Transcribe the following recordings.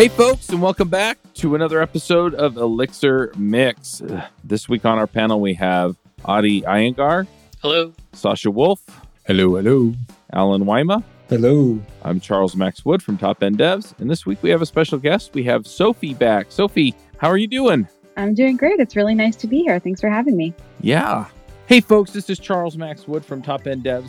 Hey, folks, and welcome back to another episode of Elixir Mix. This week on our panel, we have Adi Iyengar. Hello. Sascha Wolf. Hello, hello. Allen Wyma. Hello. I'm Charles Max Wood from Top End Devs. And this week we have a special guest. We have Sophie back. Sophie, how are you doing? I'm doing great. It's really nice to be here. Thanks for having me. Yeah. Hey, folks, this is Charles Max Wood from Top End Devs.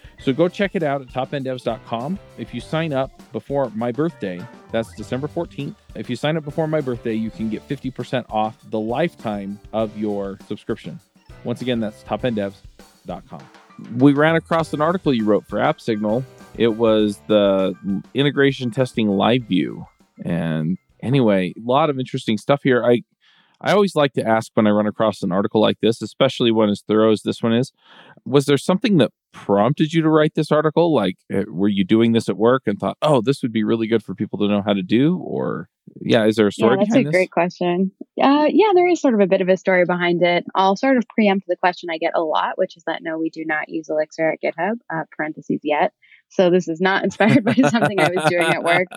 So go check it out at topenddevs.com. If you sign up before my birthday, that's December 14th. If you sign up before my birthday, you can get 50% off the lifetime of your subscription. Once again, that's topenddevs.com. We ran across an article you wrote for AppSignal. It was the integration testing live view. And anyway, a lot of interesting stuff here. I I always like to ask when I run across an article like this, especially when as thorough as this one is, was there something that prompted you to write this article? Like, eh, were you doing this at work and thought, oh, this would be really good for people to know how to do? Or, yeah, is there a story yeah, that's a this? great question. Uh, yeah, there is sort of a bit of a story behind it. I'll sort of preempt the question I get a lot, which is that no, we do not use Elixir at GitHub, uh, parentheses yet. So this is not inspired by something I was doing at work,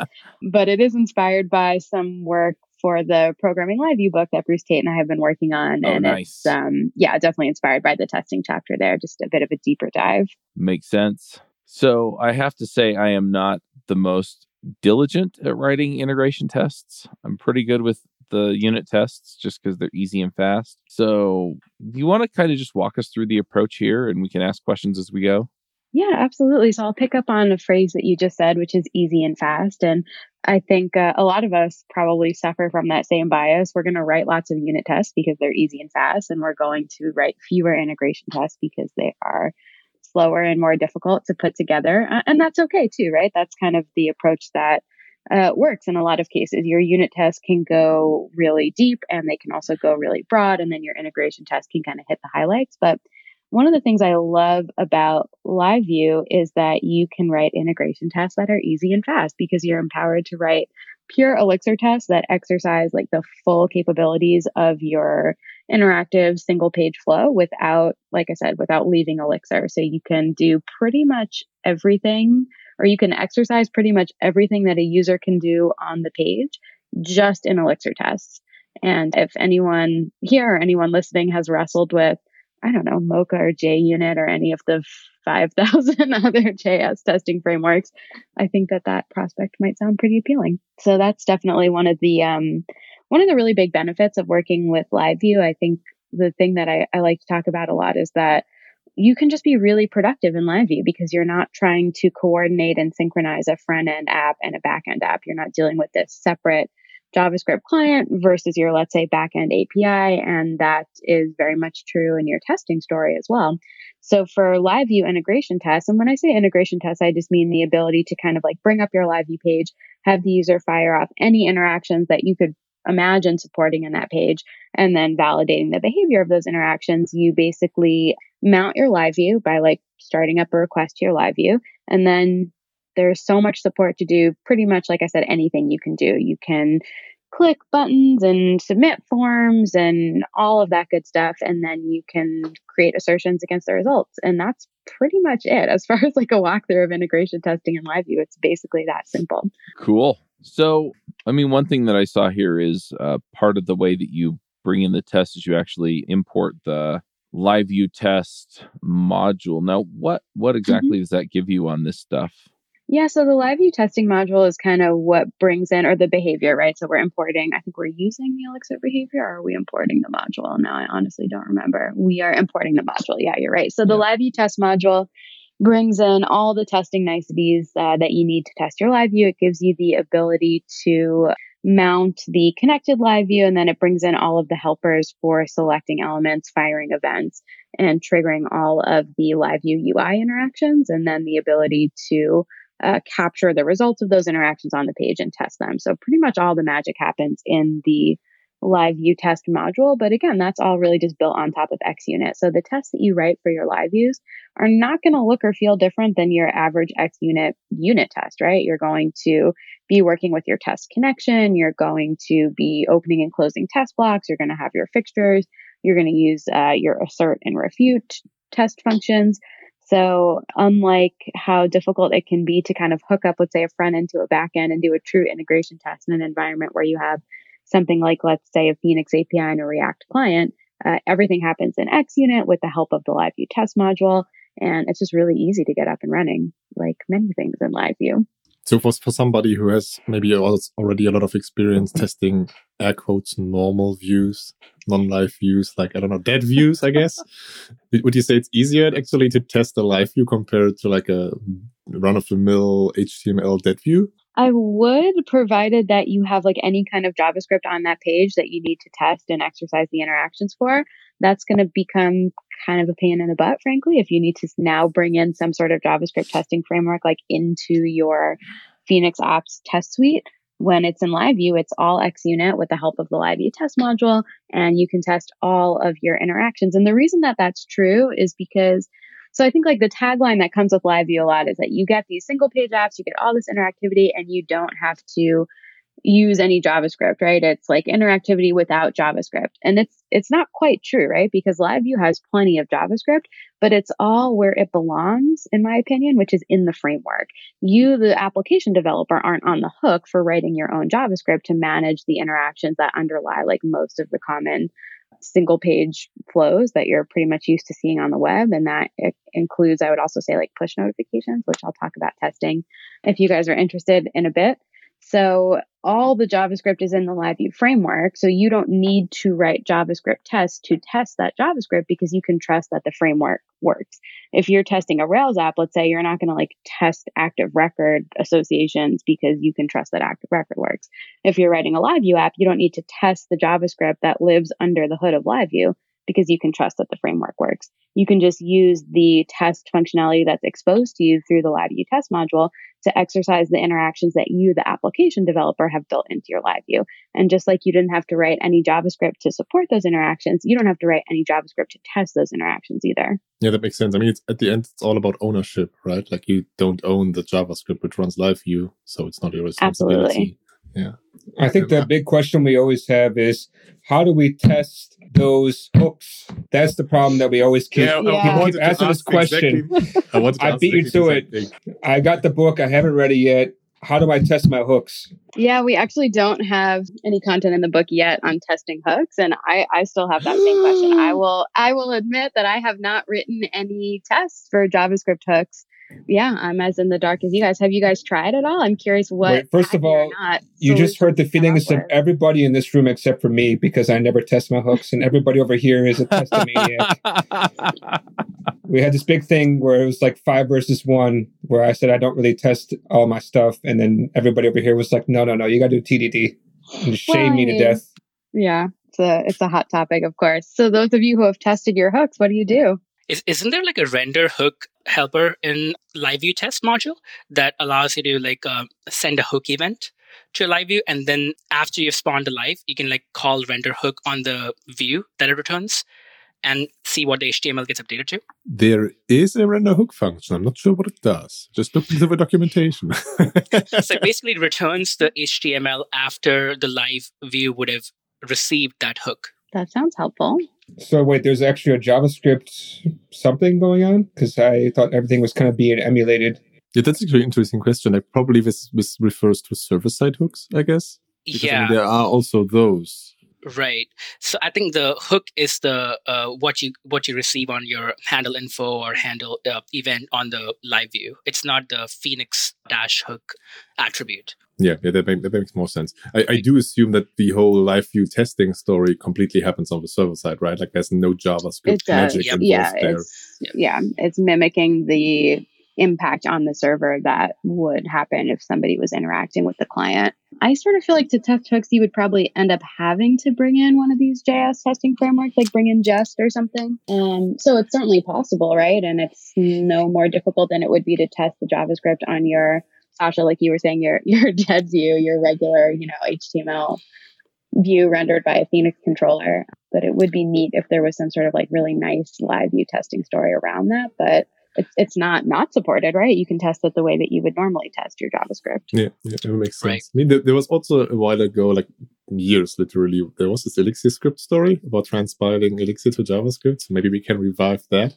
but it is inspired by some work for the programming live view book that Bruce Tate and I have been working on. Oh, and nice. it's um yeah, definitely inspired by the testing chapter there, just a bit of a deeper dive. Makes sense. So I have to say, I am not the most diligent at writing integration tests. I'm pretty good with the unit tests just because they're easy and fast. So, do you want to kind of just walk us through the approach here and we can ask questions as we go? Yeah, absolutely. So I'll pick up on a phrase that you just said, which is easy and fast. And I think uh, a lot of us probably suffer from that same bias. We're going to write lots of unit tests because they're easy and fast, and we're going to write fewer integration tests because they are slower and more difficult to put together. Uh, and that's okay too, right? That's kind of the approach that uh, works in a lot of cases. Your unit tests can go really deep and they can also go really broad, and then your integration test can kind of hit the highlights. But one of the things I love about LiveView is that you can write integration tests that are easy and fast because you're empowered to write pure Elixir tests that exercise like the full capabilities of your interactive single page flow without, like I said, without leaving Elixir. So you can do pretty much everything or you can exercise pretty much everything that a user can do on the page just in Elixir tests. And if anyone here or anyone listening has wrestled with I don't know, Mocha or JUnit or any of the 5,000 other JS testing frameworks, I think that that prospect might sound pretty appealing. So that's definitely one of the, um, one of the really big benefits of working with LiveView. I think the thing that I, I like to talk about a lot is that you can just be really productive in LiveView because you're not trying to coordinate and synchronize a front end app and a back end app. You're not dealing with this separate JavaScript client versus your, let's say, backend API. And that is very much true in your testing story as well. So for LiveView integration tests, and when I say integration tests, I just mean the ability to kind of like bring up your LiveView page, have the user fire off any interactions that you could imagine supporting in that page, and then validating the behavior of those interactions. You basically mount your LiveView by like starting up a request to your LiveView, and then there's so much support to do pretty much like I said anything you can do. You can click buttons and submit forms and all of that good stuff and then you can create assertions against the results and that's pretty much it as far as like a walkthrough of integration testing in LiveView it's basically that simple Cool. So, I mean, one thing that I saw here is uh, part of the way that you bring in the test is you actually import the live view test module. Now, what what exactly does that give you on this stuff? Yeah, so the live view testing module is kind of what brings in, or the behavior, right? So we're importing, I think we're using the Elixir behavior, or are we importing the module? Now I honestly don't remember. We are importing the module. Yeah, you're right. So the yeah. live view test module brings in all the testing niceties uh, that you need to test your live view. It gives you the ability to mount the connected live view, and then it brings in all of the helpers for selecting elements, firing events, and triggering all of the live view UI interactions, and then the ability to uh, capture the results of those interactions on the page and test them. So pretty much all the magic happens in the live view test module. But again, that's all really just built on top of ExUnit. So the tests that you write for your live views are not going to look or feel different than your average ExUnit unit test, right? You're going to be working with your test connection. You're going to be opening and closing test blocks. You're going to have your fixtures. You're going to use uh, your assert and refute test functions. So, unlike how difficult it can be to kind of hook up, let's say, a front end to a back end and do a true integration test in an environment where you have something like, let's say, a Phoenix API and a React client, uh, everything happens in ExUnit with the help of the LiveView test module. And it's just really easy to get up and running, like many things in LiveView. So for, for somebody who has maybe already a lot of experience testing air quotes normal views, non-live views, like I don't know, dead views, I guess. Would you say it's easier actually to test a live view compared to like a run-of-the-mill HTML dead view? I would, provided that you have like any kind of JavaScript on that page that you need to test and exercise the interactions for. That's going to become kind of a pain in the butt, frankly, if you need to now bring in some sort of JavaScript testing framework like into your Phoenix apps test suite. When it's in live view, it's all ExUnit with the help of the live view test module, and you can test all of your interactions. And the reason that that's true is because so I think like the tagline that comes with live view a lot is that you get these single page apps, you get all this interactivity, and you don't have to use any JavaScript, right? It's like interactivity without JavaScript. And it's it's not quite true, right? Because LiveView has plenty of JavaScript, but it's all where it belongs, in my opinion, which is in the framework. You, the application developer, aren't on the hook for writing your own JavaScript to manage the interactions that underlie like most of the common single page flows that you're pretty much used to seeing on the web. And that includes, I would also say, like push notifications, which I'll talk about testing if you guys are interested in a bit. So all the JavaScript is in the LiveView framework. So you don't need to write JavaScript tests to test that JavaScript because you can trust that the framework works. If you're testing a Rails app, let's say you're not going to like test active record associations because you can trust that active record works. If you're writing a LiveView app, you don't need to test the JavaScript that lives under the hood of LiveView because you can trust that the framework works. You can just use the test functionality that's exposed to you through the LiveView test module to exercise the interactions that you, the application developer, have built into your live view. And just like you didn't have to write any JavaScript to support those interactions, you don't have to write any JavaScript to test those interactions either. Yeah, that makes sense. I mean, it's, at the end, it's all about ownership, right? Like you don't own the JavaScript which runs live view, so it's not your responsibility. Absolutely. Yeah. I think the big question we always have is how do we test those hooks? That's the problem that we always keep, yeah, yeah. keep asking this question. Exactly, I, I beat you to it. I got the book. I haven't read it yet. How do I test my hooks? Yeah, we actually don't have any content in the book yet on testing hooks, and I, I still have that same question. I will I will admit that I have not written any tests for JavaScript hooks yeah, I'm as in the dark as you guys. Have you guys tried it at all? I'm curious what. Wait, first of all, you just heard the feelings of everybody in this room except for me because I never test my hooks, and everybody over here is a testomaniac. we had this big thing where it was like five versus one, where I said I don't really test all my stuff, and then everybody over here was like, "No, no, no, you got to do TDD," and shame well, me to death. Yeah, it's a it's a hot topic, of course. So those of you who have tested your hooks, what do you do? Is, isn't there like a render hook helper in live view test module that allows you to like uh, send a hook event to a live view and then after you've spawned the live, you can like call render hook on the view that it returns and see what the HTML gets updated to? There is a render hook function. I'm not sure what it does. Just look into the documentation. so basically, it returns the HTML after the live view would have received that hook. That sounds helpful. So wait, there's actually a JavaScript something going on because I thought everything was kind of being emulated. Yeah, that's actually an interesting question. Like probably this this refers to server side hooks, I guess. Because, yeah, I mean, there are also those. Right. So I think the hook is the uh, what you what you receive on your handle info or handle uh, event on the live view. It's not the Phoenix dash hook attribute. Yeah, yeah, that, make, that makes more sense. I, I do assume that the whole live view testing story completely happens on the server side, right? Like there's no JavaScript magic yep. involved yeah, there. It's, yeah, it's mimicking the impact on the server that would happen if somebody was interacting with the client. I sort of feel like to test hooks, you would probably end up having to bring in one of these JS testing frameworks, like bring in Jest or something. Um, so it's certainly possible, right? And it's no more difficult than it would be to test the JavaScript on your Sascha, like you were saying, your your dead view, your regular, you know, HTML view rendered by a Phoenix controller. But it would be neat if there was some sort of like really nice live view testing story around that. But it's it's not not supported, right? You can test it the way that you would normally test your JavaScript. Yeah, yeah, it makes sense. Right. I mean, there, there, was also a while ago, like years literally, there was this Elixir script story about transpiling Elixir to JavaScript. So maybe we can revive that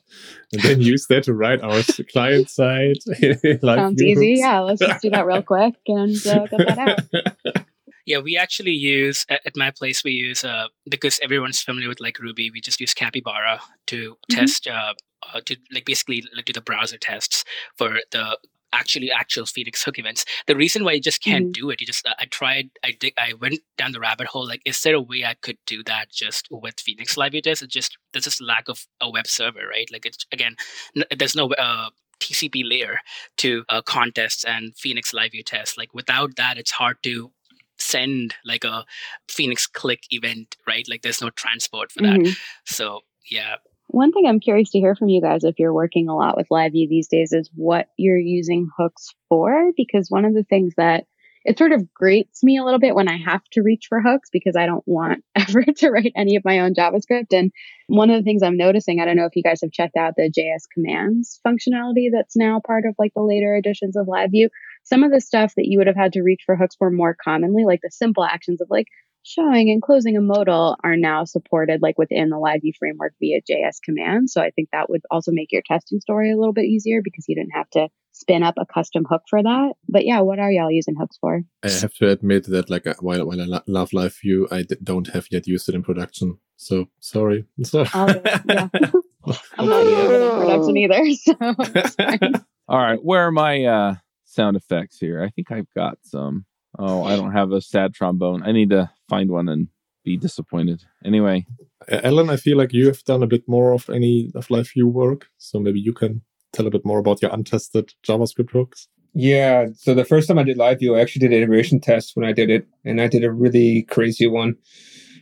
and then use that to write our client side. Sounds easy. Yeah, let's just do that real quick and uh, get that out. Yeah, we actually use at my place. We use uh, because everyone's familiar with like Ruby. We just use Capybara to mm-hmm. test uh, uh, to like basically like, do the browser tests for the actually actual Phoenix hook events. The reason why you just can't mm-hmm. do it, you just uh, I tried, I did, I went down the rabbit hole. Like, is there a way I could do that just with Phoenix Live View Test? It's just there's just lack of a web server, right? Like, it's again, n- there's no uh, TCP layer to uh, contests and Phoenix Live View Test. Like, without that, it's hard to send like a Phoenix Click event, right? Like, there's no transport for that. Mm-hmm. So yeah, one thing I'm curious to hear from you guys if you're working a lot with LiveView these days is what you're using hooks for. Because one of the things that it sort of grates me a little bit when I have to reach for hooks because I don't want ever to write any of my own JavaScript. And one of the things I'm noticing, I don't know if you guys have checked out the JS commands functionality that's now part of like the later editions of LiveView. Some of the stuff that you would have had to reach for hooks for more commonly, like the simple actions of like showing and closing a modal are now supported like within the LiveView framework via JS commands. So I think that would also make your testing story a little bit easier because you didn't have to spin up a custom hook for that. But yeah, what are y'all using hooks for? I have to admit that like uh, while, while I love LiveView, I d- don't have yet used it in production. So sorry. So. Oh, yeah. I'm not using it in production either. So All right. Where are my uh, sound effects here? I think I've got some. Oh, I don't have a sad trombone. I need to find one and be disappointed. Anyway, Allen, I feel like you have done a bit more of any of live view work, so maybe you can tell a bit more about your untested JavaScript hooks. Yeah, so the first time I did live view, I actually did an iteration tests when I did it, and I did a really crazy one.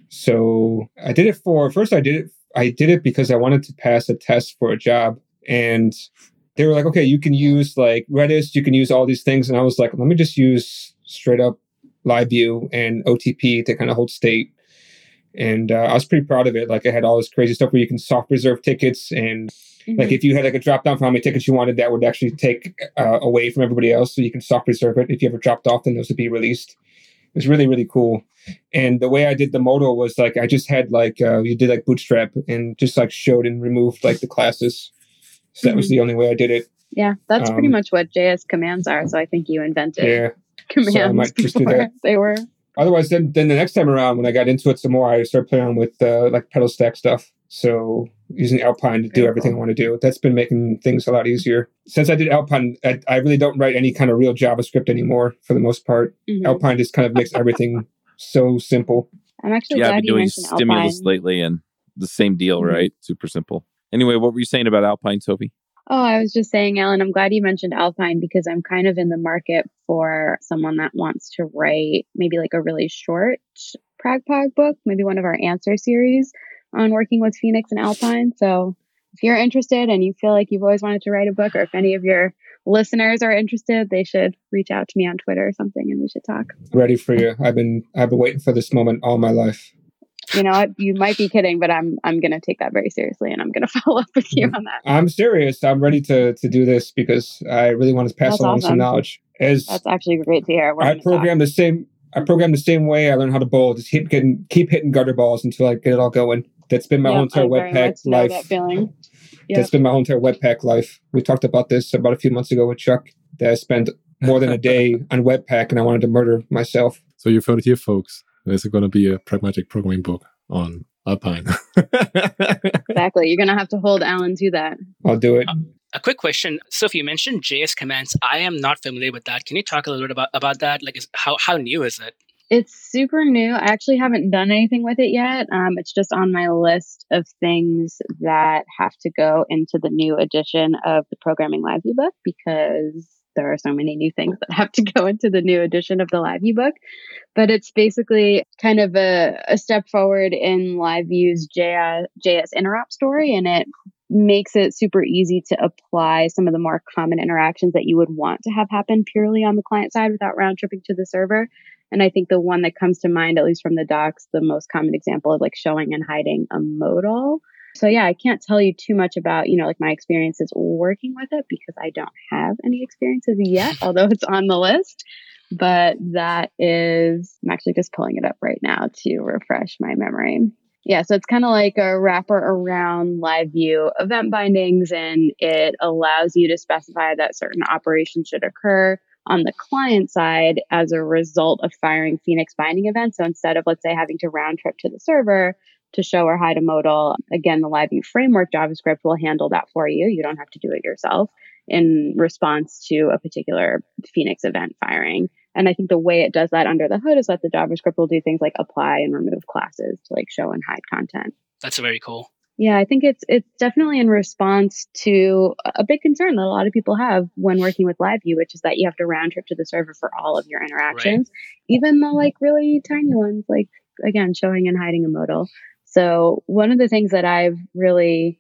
So I did it for first. I did it. I did it because I wanted to pass a test for a job, and they were like, "Okay, you can use like Redis, you can use all these things," and I was like, "Let me just use straight up live view and OTP to kind of hold state. And uh, I was pretty proud of it. Like I had all this crazy stuff where you can soft reserve tickets and mm-hmm. like if you had like a drop down for how many tickets you wanted, that would actually take uh, away from everybody else. So you can soft reserve it. If you ever dropped off, then those would be released. It was really, really cool. And the way I did the modal was like I just had like uh, you did like bootstrap and just like showed and removed like the classes. So that mm-hmm. was the only way I did it. Yeah, that's um, pretty much what JS commands are. So I think you invented yeah commands so I might just do that. They were. Otherwise, then then the next time around, when I got into it some more, I started playing with uh, like PETAL stack stuff. So using Alpine to do Very everything cool. I want to do. That's been making things a lot easier. Since I did Alpine, I, I really don't write any kind of real JavaScript anymore for the most part. Mm-hmm. Alpine just kind of makes everything so simple. I'm actually yeah, glad I've been doing stimulus Alpine. lately, and the same deal, mm-hmm. right? Super simple. Anyway, what were you saying about Alpine, Sophie? Oh, I was just saying, Allen, I'm glad you mentioned Alpine because I'm kind of in the market for someone that wants to write maybe like a really short PragProg book, maybe one of our answer series on working with Phoenix and Alpine. So if you're interested and you feel like you've always wanted to write a book, or if any of your listeners are interested, they should reach out to me on Twitter or something and we should talk. Ready for you. I've been I've been waiting for this moment all my life you know what? You might be kidding, but I'm I'm going to take that very seriously, and I'm going to follow up with you mm-hmm. on that. I'm serious. I'm ready to to do this because I really want to pass That's along awesome. some knowledge. As That's actually great to hear. We're I program the same. I program the same way I learned how to bowl. Just keep getting, keep hitting gutter balls until I get it all going. That's been my yep, whole entire Webpack life. That feeling. Yep. That's been my whole entire Webpack life. We talked about this about a few months ago with Chuck. That I spent more than a day on Webpack, and I wanted to murder myself. So you've heard it here, folks there's going to be a pragmatic programming book on Alpine. exactly. You're going to have to hold Allen to that. I'll do it. A quick question. So, if you mentioned JS commands, I am not familiar with that. Can you talk a little bit about, about that? Like, is, how, how new is it? It's super new. I actually haven't done anything with it yet. Um, it's just on my list of things that have to go into the new edition of the Programming LiveView book because there are so many new things that have to go into the new edition of the LiveView book. But it's basically kind of a, a step forward in LiveView's JS, JS interop story, and it makes it super easy to apply some of the more common interactions that you would want to have happen purely on the client side without round tripping to the server. And I think the one that comes to mind, at least from the docs, the most common example of like showing and hiding a modal. So yeah, I can't tell you too much about, you know, like my experiences working with it because I don't have any experiences yet, although it's on the list. But that is, I'm actually just pulling it up right now to refresh my memory. Yeah, so it's kind of like a wrapper around live view event bindings, and it allows you to specify that certain operations should occur on the client side as a result of firing Phoenix binding events. So instead of, let's say, having to round trip to the server to show or hide a modal, again, the LiveView framework JavaScript will handle that for you. You don't have to do it yourself in response to a particular Phoenix event firing. And I think the way it does that under the hood is that the JavaScript will do things like apply and remove classes to like show and hide content. That's very cool. Yeah, I think it's it's definitely in response to a big concern that a lot of people have when working with LiveView, which is that you have to round trip to the server for all of your interactions, right. even the like really tiny ones, like again showing and hiding a modal. So one of the things that I've really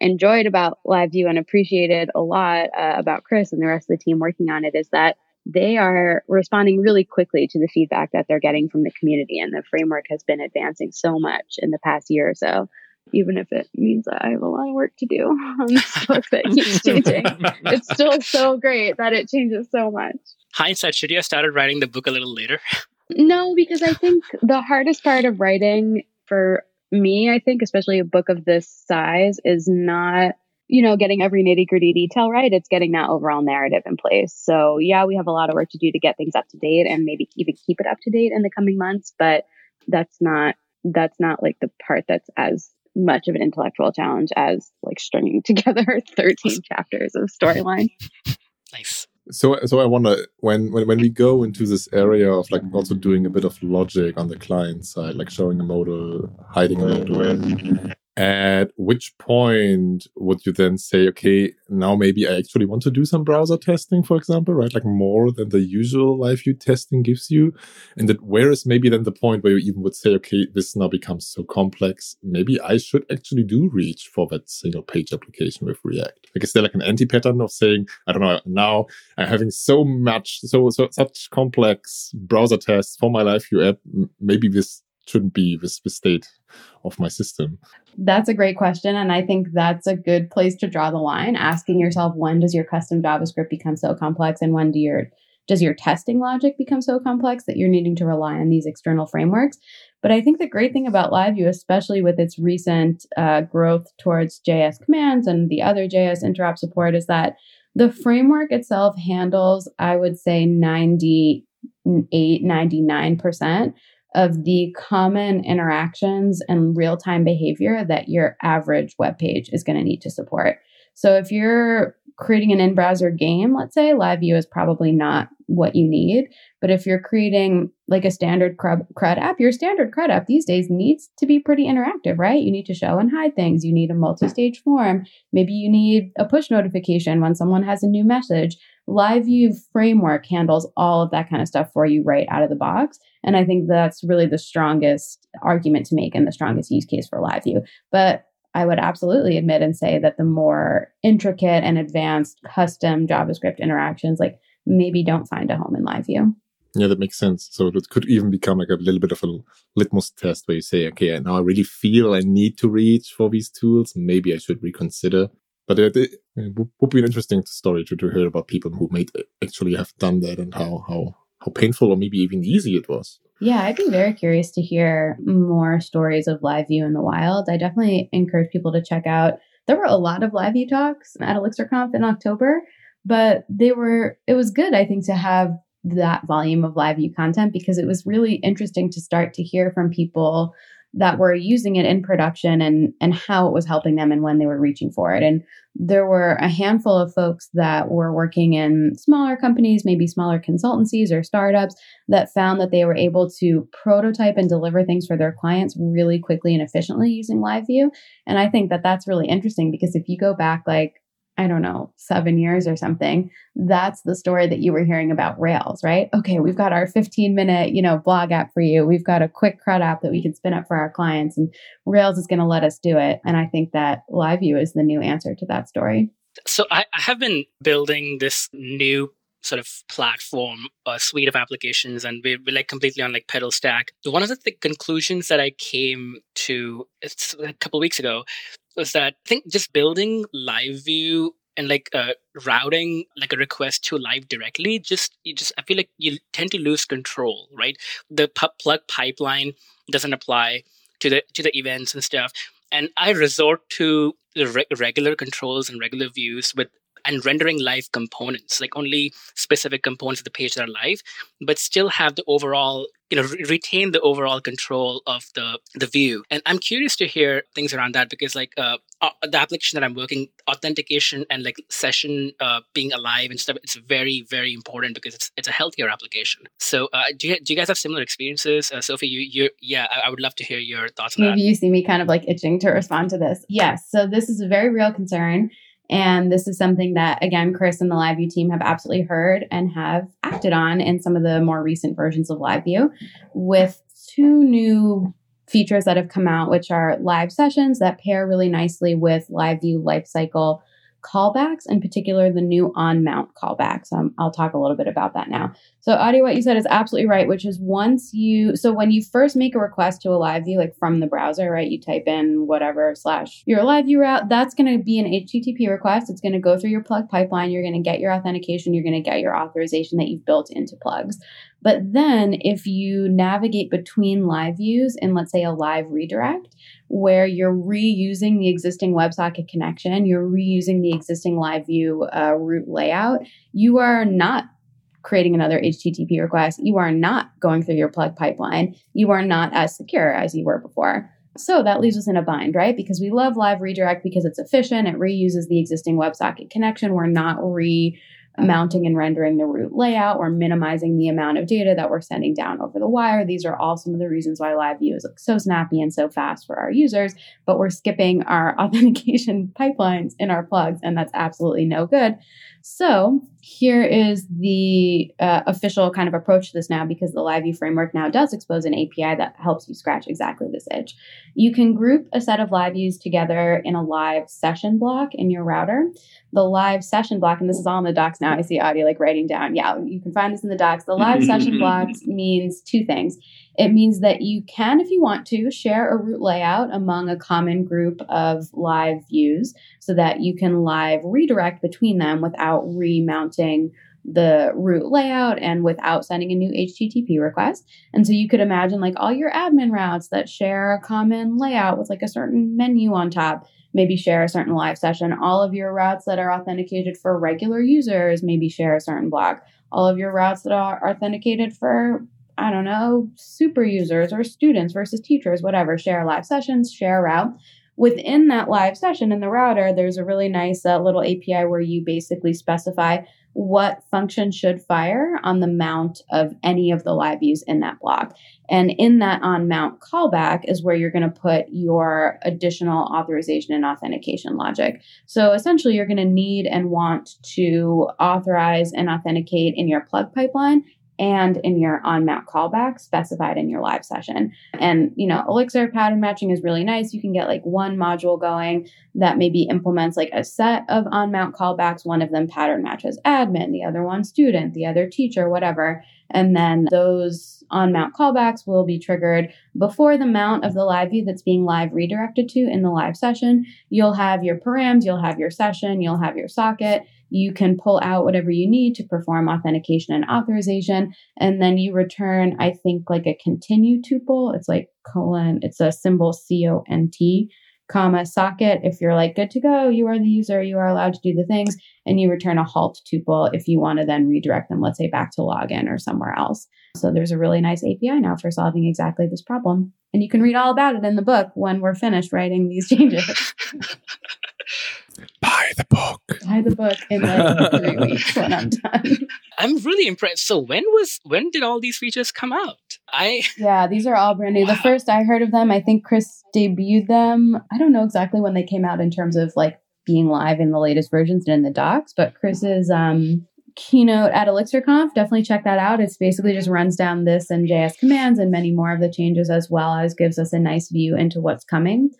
enjoyed about LiveView and appreciated a lot uh, about Chris and the rest of the team working on it is that they are responding really quickly to the feedback that they're getting from the community, and the framework has been advancing so much in the past year or so even if it means that I have a lot of work to do on this book that keeps changing. it's still so great that it changes so much. Hindsight, should you have started writing the book a little later? No, because I think the hardest part of writing for me, I think, especially a book of this size, is not, you know, getting every nitty gritty detail right. It's getting that overall narrative in place. So, yeah, we have a lot of work to do to get things up to date and maybe even keep it up to date in the coming months, but that's not that's not like the part that's as much of an intellectual challenge as like stringing together 13 chapters of storyline. So, so I wonder when, when when we go into this area of like also doing a bit of logic on the client side, like showing a modal, hiding a modal, at which point would you then say, okay, now maybe I actually want to do some browser testing, for example, right? Like more than the usual live view testing gives you. And that where is maybe then the point where you even would say, okay, this now becomes so complex. Maybe I should actually do reach for that single page application with React. Like, is there like an anti pattern of saying, I don't know, now I'm having so much, so, so such complex browser tests for my live view app. Maybe this shouldn't be the state of my system? That's a great question. And I think that's a good place to draw the line, asking yourself when does your custom JavaScript become so complex and when do your does your testing logic become so complex that you're needing to rely on these external frameworks? But I think the great thing about LiveView, especially with its recent uh, growth towards JS commands and the other JS interop support, is that the framework itself handles, I would say, 98, 99% of the common interactions and real time behavior that your average web page is going to need to support. So if you're creating an in browser game, let's say, LiveView is probably not what you need. But if you're creating like a standard CRUD app, your standard CRUD app these days needs to be pretty interactive, right? You need to show and hide things. You need a multi stage form. Maybe you need a push notification when someone has a new message. LiveView framework handles all of that kind of stuff for you right out of the box. And I think that's really the strongest argument to make and the strongest use case for LiveView. But I would absolutely admit and say that the more intricate and advanced custom JavaScript interactions, like maybe don't find a home in LiveView. Yeah, that makes sense. So it could even become like a little bit of a litmus test where you say, okay, now I really feel I need to reach for these tools. Maybe I should reconsider. But it, it, it would be an interesting story to, to hear about people who made actually have done that and how, how how painful or maybe even easy it was. Yeah, I'd be very curious to hear more stories of live view in the wild. I definitely encourage people to check out. There were a lot of live view talks at ElixirConf in October, but they were it was good I think to have that volume of live view content because it was really interesting to start to hear from people that were using it in production and and how it was helping them and when they were reaching for it. And there were a handful of folks that were working in smaller companies maybe smaller consultancies or startups that found that they were able to prototype and deliver things for their clients really quickly and efficiently using live view. And i think that that's really interesting because if you go back like I don't know, seven years or something, that's the story that you were hearing about Rails, right? Okay, we've got our 15 minute, you know, blog app for you. We've got a quick CRUD app that we can spin up for our clients and Rails is going to let us do it. And I think that LiveView is the new answer to that story. So I, I have been building this new sort of platform, a suite of applications, and we're, we're like completely on like PETAL stack. One of the th- conclusions that I came to a couple weeks ago was that I think just building live view and like uh, routing like a request to live directly just you just i feel like you tend to lose control right? The pu- plug pipeline doesn't apply to the to the events and stuff. And i resort to the re- regular controls and regular views with and rendering live components, like only specific components of the page that are live, but still have the overall, you know, re- retain the overall control of the the view. And I'm curious to hear things around that because, like, uh, uh, the application that I'm working, authentication and like session uh, being alive and stuff, it's very very important because it's it's a healthier application. So, uh, do you do you guys have similar experiences, uh, Sophie? You you yeah, I, I, would love to hear your thoughts on Maybe that. you see me kind of like itching to respond to this. Yes, so this is a very real concern. And this is something that, again, Chris and the LiveView team have absolutely heard and have acted on in some of the more recent versions of LiveView with two new features that have come out, which are live sessions that pair really nicely with LiveView Lifecycle callbacks, in particular the new on mount callbacks. Um, I'll talk a little bit about that now. So, Adi, what you said is absolutely right, which is once you, so when you first make a request to a live view, like from the browser, right, you type in whatever slash your live view route, that's going to be an HTTP request. It's going to go through your plug pipeline. You're going to get your authentication. You're going to get your authorization that you've built into plugs. But then if you navigate between live views in, let's say, a live redirect, where you're reusing the existing WebSocket connection, you're reusing the existing live view uh, root layout, you are not creating another HTTP request. You are not going through your plug pipeline. You are not as secure as you were before. So that leaves us in a bind, right? Because we love live redirect because it's efficient. It reuses the existing WebSocket connection. We're not re mounting and rendering the root layout or minimizing the amount of data that we're sending down over the wire. These are all some of the reasons why live view is so snappy and so fast for our users, but we're skipping our authentication pipelines in our plugs, and that's absolutely no good. So here is the uh, official kind of approach to this now because the LiveView framework now does expose an API that helps you scratch exactly this itch. You can group a set of live views together in a live session block in your router. The live session block, and this is all in the docs now. I see Adi like writing down. Yeah, you can find this in the docs. The live session blocks means two things. It means that you can, if you want to, share a root layout among a common group of live views so that you can live redirect between them without remounting the root layout and without sending a new HTTP request. And so you could imagine like all your admin routes that share a common layout with like a certain menu on top, maybe share a certain live session. All of your routes that are authenticated for regular users, maybe share a certain block. All of your routes that are authenticated for I don't know, super users or students versus teachers, whatever, share live sessions, share route. Within that live session in the router, there's a really nice uh, little API where you basically specify what function should fire on the mount of any of the live views in that block. And in that on mount callback is where you're going to put your additional authorization and authentication logic. So essentially, you're going to need and want to authorize and authenticate in your plug pipeline and in your on mount callback specified in your live session. And, you know, Elixir pattern matching is really nice. You can get like one module going that maybe implements like a set of on mount callbacks. One of them pattern matches admin, the other one student, the other teacher, whatever. And then those on mount callbacks will be triggered before the mount of the live view that's being live redirected to in the live session. You'll have your params, you'll have your session, you'll have your socket you can pull out whatever you need to perform authentication and authorization. And then you return, I think, like a continue tuple. It's like colon, it's a symbol C O N T comma socket if you're like good to go you are the user you are allowed to do the things and you return a halt tuple if you want to then redirect them let's say back to login or somewhere else so there's a really nice api now for solving exactly this problem and you can read all about it in the book when we're finished writing these changes Buy the book. Buy the book in like three weeks when I'm done. I'm really impressed. So when was when did all these features come out? I yeah, these are all brand new. Wow. The first I heard of them, I think Chris debuted them. I don't know exactly when they came out in terms of like being live in the latest versions and in the docs, but Chris's um keynote at ElixirConf. Definitely check that out. It's basically just runs down this and JS commands and many more of the changes, as well as gives us a nice view into what's coming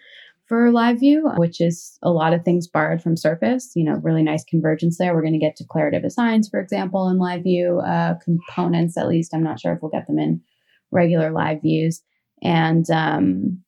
for live view, which is a lot of things borrowed from Surface. You know, really nice convergence there. We're going to get declarative assigns, for example, in live view uh, components. At least I'm not sure if we'll get them in regular live views. And um,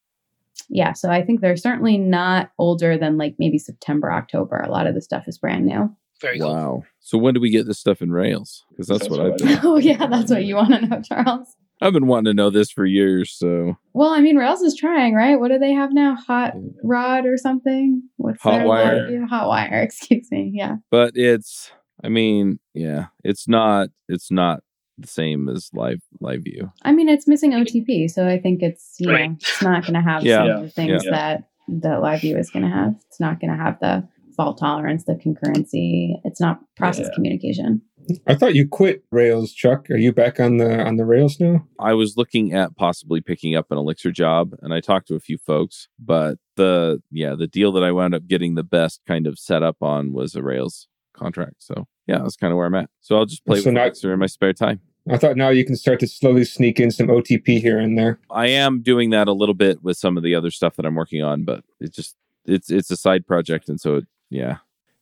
yeah, so I think they're certainly not older than like maybe September, October. A lot of the stuff is brand new. Very cool. Wow. So when do we get this stuff in Rails? Because that's, that's, what, what I've been. oh yeah, that's what you want to know, Charles. I've been wanting to know this for years. So, well, I mean, Rails is trying, right? What do they have now? Hot Rod or something? What's Hotwire? Hotwire, excuse me. Yeah. But it's, I mean, yeah, it's not, it's not the same as live live view. I mean, it's missing OTP, so I think it's you right. know it's not going to have yeah. some of the things yeah. that the live view is going to have. It's not going to have the fault tolerance, the concurrency. It's not process yeah. communication. I thought you quit Rails, Chuck. Are you back on the on the Rails now? I was looking at possibly picking up an Elixir job, and I talked to a few folks, but the yeah the deal that I wound up getting the best kind of set up on was a Rails contract. So yeah, that's kind of where I'm at. So I'll just play so with now, Elixir in my spare time. I thought now you can start to slowly sneak in some OTP here and there. I am doing that a little bit with some of the other stuff that I'm working on, but it's just it's it's a side project, and so it, yeah,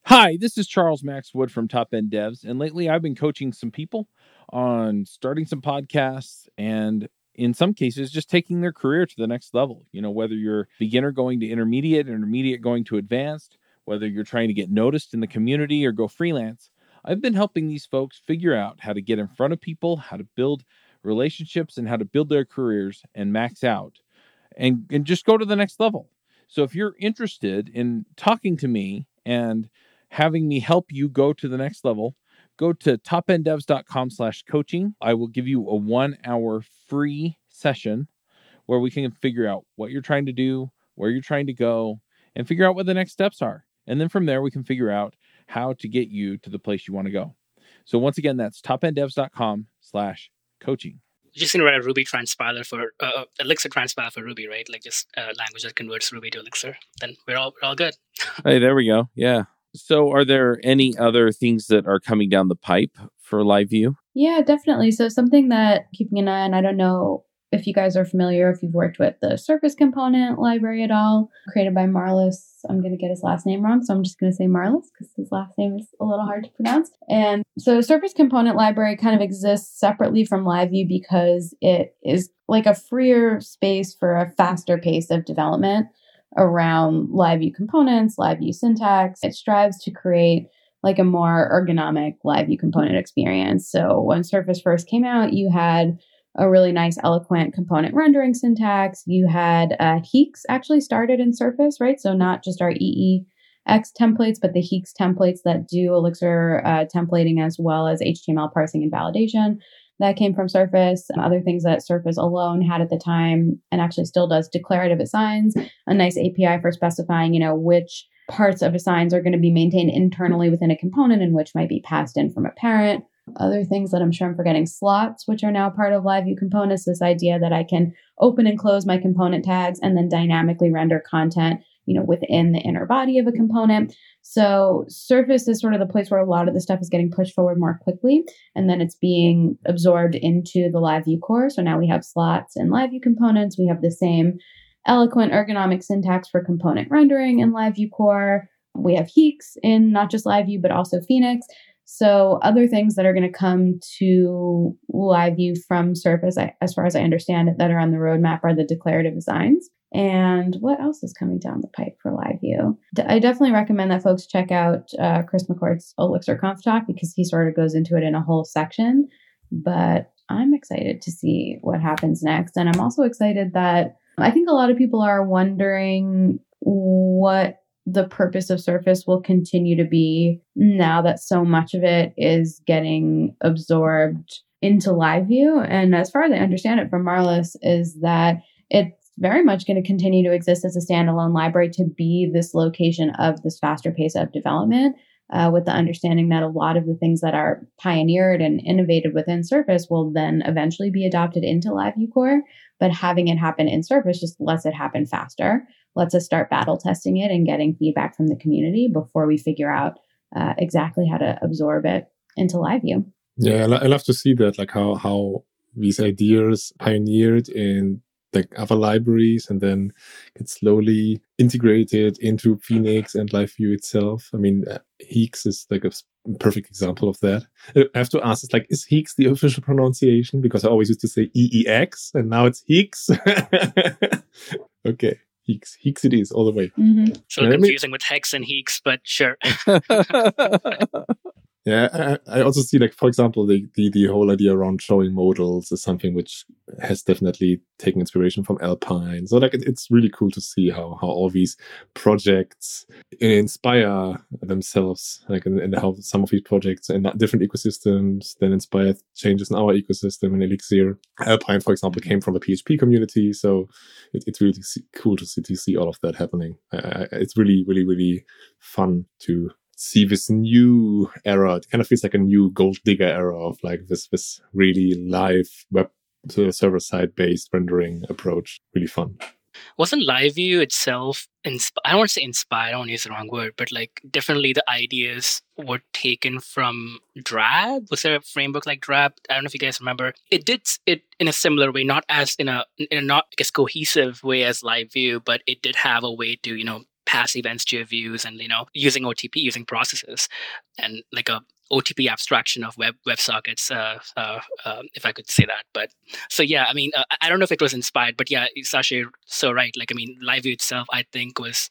Hi, this is Charles Max Wood from Top End Devs, and lately I've been coaching some people on starting some podcasts and in some cases just taking their career to the next level. You know, whether you're beginner going to intermediate, intermediate going to advanced, whether you're trying to get noticed in the community or go freelance, I've been helping these folks figure out how to get in front of people, how to build relationships and how to build their careers and max out and and just go to the next level. So if you're interested in talking to me and having me help you go to the next level, go to topenddevs.com slash coaching. I will give you a one hour free session where we can figure out what you're trying to do, where you're trying to go, and figure out what the next steps are. And then from there, we can figure out how to get you to the place you want to go. So once again, that's topenddevs.com slash coaching. You're just going to write a Ruby transpiler for uh, uh, Elixir transpiler for Ruby, right? Like just a uh, language that converts Ruby to Elixir. Then we're all we're all good. hey, there we go. Yeah, so, are there any other things that are coming down the pipe for live view? Yeah, definitely. So, something that keeping an eye on, I don't know if you guys are familiar, if you've worked with the Surface component library at all, created by Marlus. I'm going to get his last name wrong, so I'm just going to say Marlus because his last name is a little hard to pronounce. And so, Surface component library kind of exists separately from LiveView because it is like a freer space for a faster pace of development around live view components, live view syntax. It strives to create like a more ergonomic live view component experience. So when Surface first came out, you had a really nice, eloquent component rendering syntax. You had uh, HEEx actually started in Surface, right? So not just our EEX templates, but the HEEx templates that do Elixir uh, templating as well as HTML parsing and validation that came from Surface. And other things that Surface alone had at the time and actually still does declarative assigns, a nice API for specifying, you know, which parts of assigns are going to be maintained internally within a component and which might be passed in from a parent. Other things that I'm sure I'm forgetting slots, which are now part of LiveView components. This idea that I can open and close my component tags and then dynamically render content you know, within the inner body of a component. So Surface is sort of the place where a lot of the stuff is getting pushed forward more quickly, and then it's being absorbed into the LiveView core. So now we have slots and LiveView components. We have the same eloquent ergonomic syntax for component rendering in LiveView core. We have HEEx in not just LiveView, but also Phoenix. So other things that are going to come to LiveView from Surface, as far as I understand it, that are on the roadmap are the declarative assigns. And what else is coming down the pipe for live view? I definitely recommend that folks check out uh, Chris McCord's Elixir Conf talk because he sort of goes into it in a whole section. But I'm excited to see what happens next. And I'm also excited that I think a lot of people are wondering what the purpose of Surface will continue to be now that so much of it is getting absorbed into LiveView. And as far as I understand it from Marlus, is that it's very much going to continue to exist as a standalone library to be this location of this faster pace of development. Uh, with the understanding that a lot of the things that are pioneered and innovated within Surface will then eventually be adopted into LiveView Core. But having it happen in Surface just lets it happen faster lets us start battle testing it and getting feedback from the community before we figure out uh, exactly how to absorb it into LiveView. Yeah, I love to see that, like how how these ideas pioneered in like other libraries and then get slowly integrated into Phoenix and LiveView itself. I mean, uh, HEEx is like a perfect example of that. I have to ask, it's like, is HEEx the official pronunciation? Because I always used to say EEX and now it's HEEx. okay. HEEx. HEEx it is all the way. Mm-hmm. So confusing with Hex and HEEx, but sure. Yeah, I, I, also see like, for example, the, the, the whole idea around showing modals is something which has definitely taken inspiration from Alpine. So like, it, it's really cool to see how, how all these projects inspire themselves, like, and, and how some of these projects in different ecosystems then inspire changes in our ecosystem in Elixir. Alpine, for example, came from the PHP community. So it, it's really cool to see, to see all of that happening. I, I, it's really, really, really fun to see this new era. It kind of feels like a new gold digger era of like this this really live web server side based rendering approach. Really fun. Wasn't LiveView itself insp- I don't want to say inspired, I don't want to use the wrong word, but like definitely the ideas were taken from Drab. Was there a framework like Drab? I don't know if you guys remember. It did it in a similar way, not as in a in a not I guess cohesive way as LiveView, but it did have a way to, you know, pass events to your views and you know using otp using processes and like a otp abstraction of web websockets uh, uh, uh, if i could say that but so yeah i mean uh, i don't know if it was inspired but yeah Sascha so right like i mean liveview itself i think was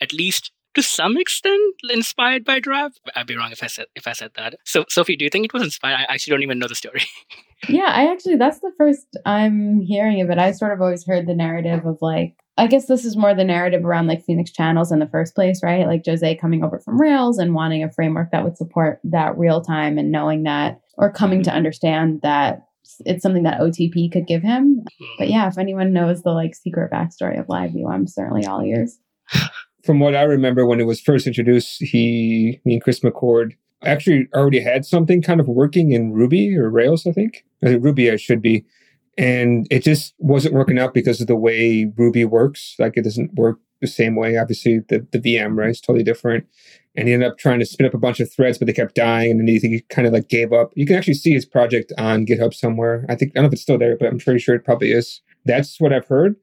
at least to some extent inspired by Drab. I'd be wrong if I said if I said that. So Sophie, do you think it was inspired? I actually don't even know the story. yeah, I actually that's the first I'm hearing of it. I sort of always heard the narrative of like I guess this is more the narrative around like Phoenix channels in the first place, right? Like Jose coming over from Rails and wanting a framework that would support that real time and knowing that or coming to mm-hmm. understand that it's something that OTP could give him. Mm-hmm. But yeah, if anyone knows the like secret backstory of LiveView, I'm certainly all ears. From what I remember when it was first introduced, he, me and Chris McCord actually already had something kind of working in Ruby or Rails, I think. I think Ruby I should be and it just wasn't working out because of the way Ruby works. Like it doesn't work the same way. Obviously, the, the VM, right, is totally different. And he ended up trying to spin up a bunch of threads, but they kept dying. And then he kind of like gave up. You can actually see his project on GitHub somewhere. I think, I don't know if it's still there, but I'm pretty sure it probably is. That's what I've heard.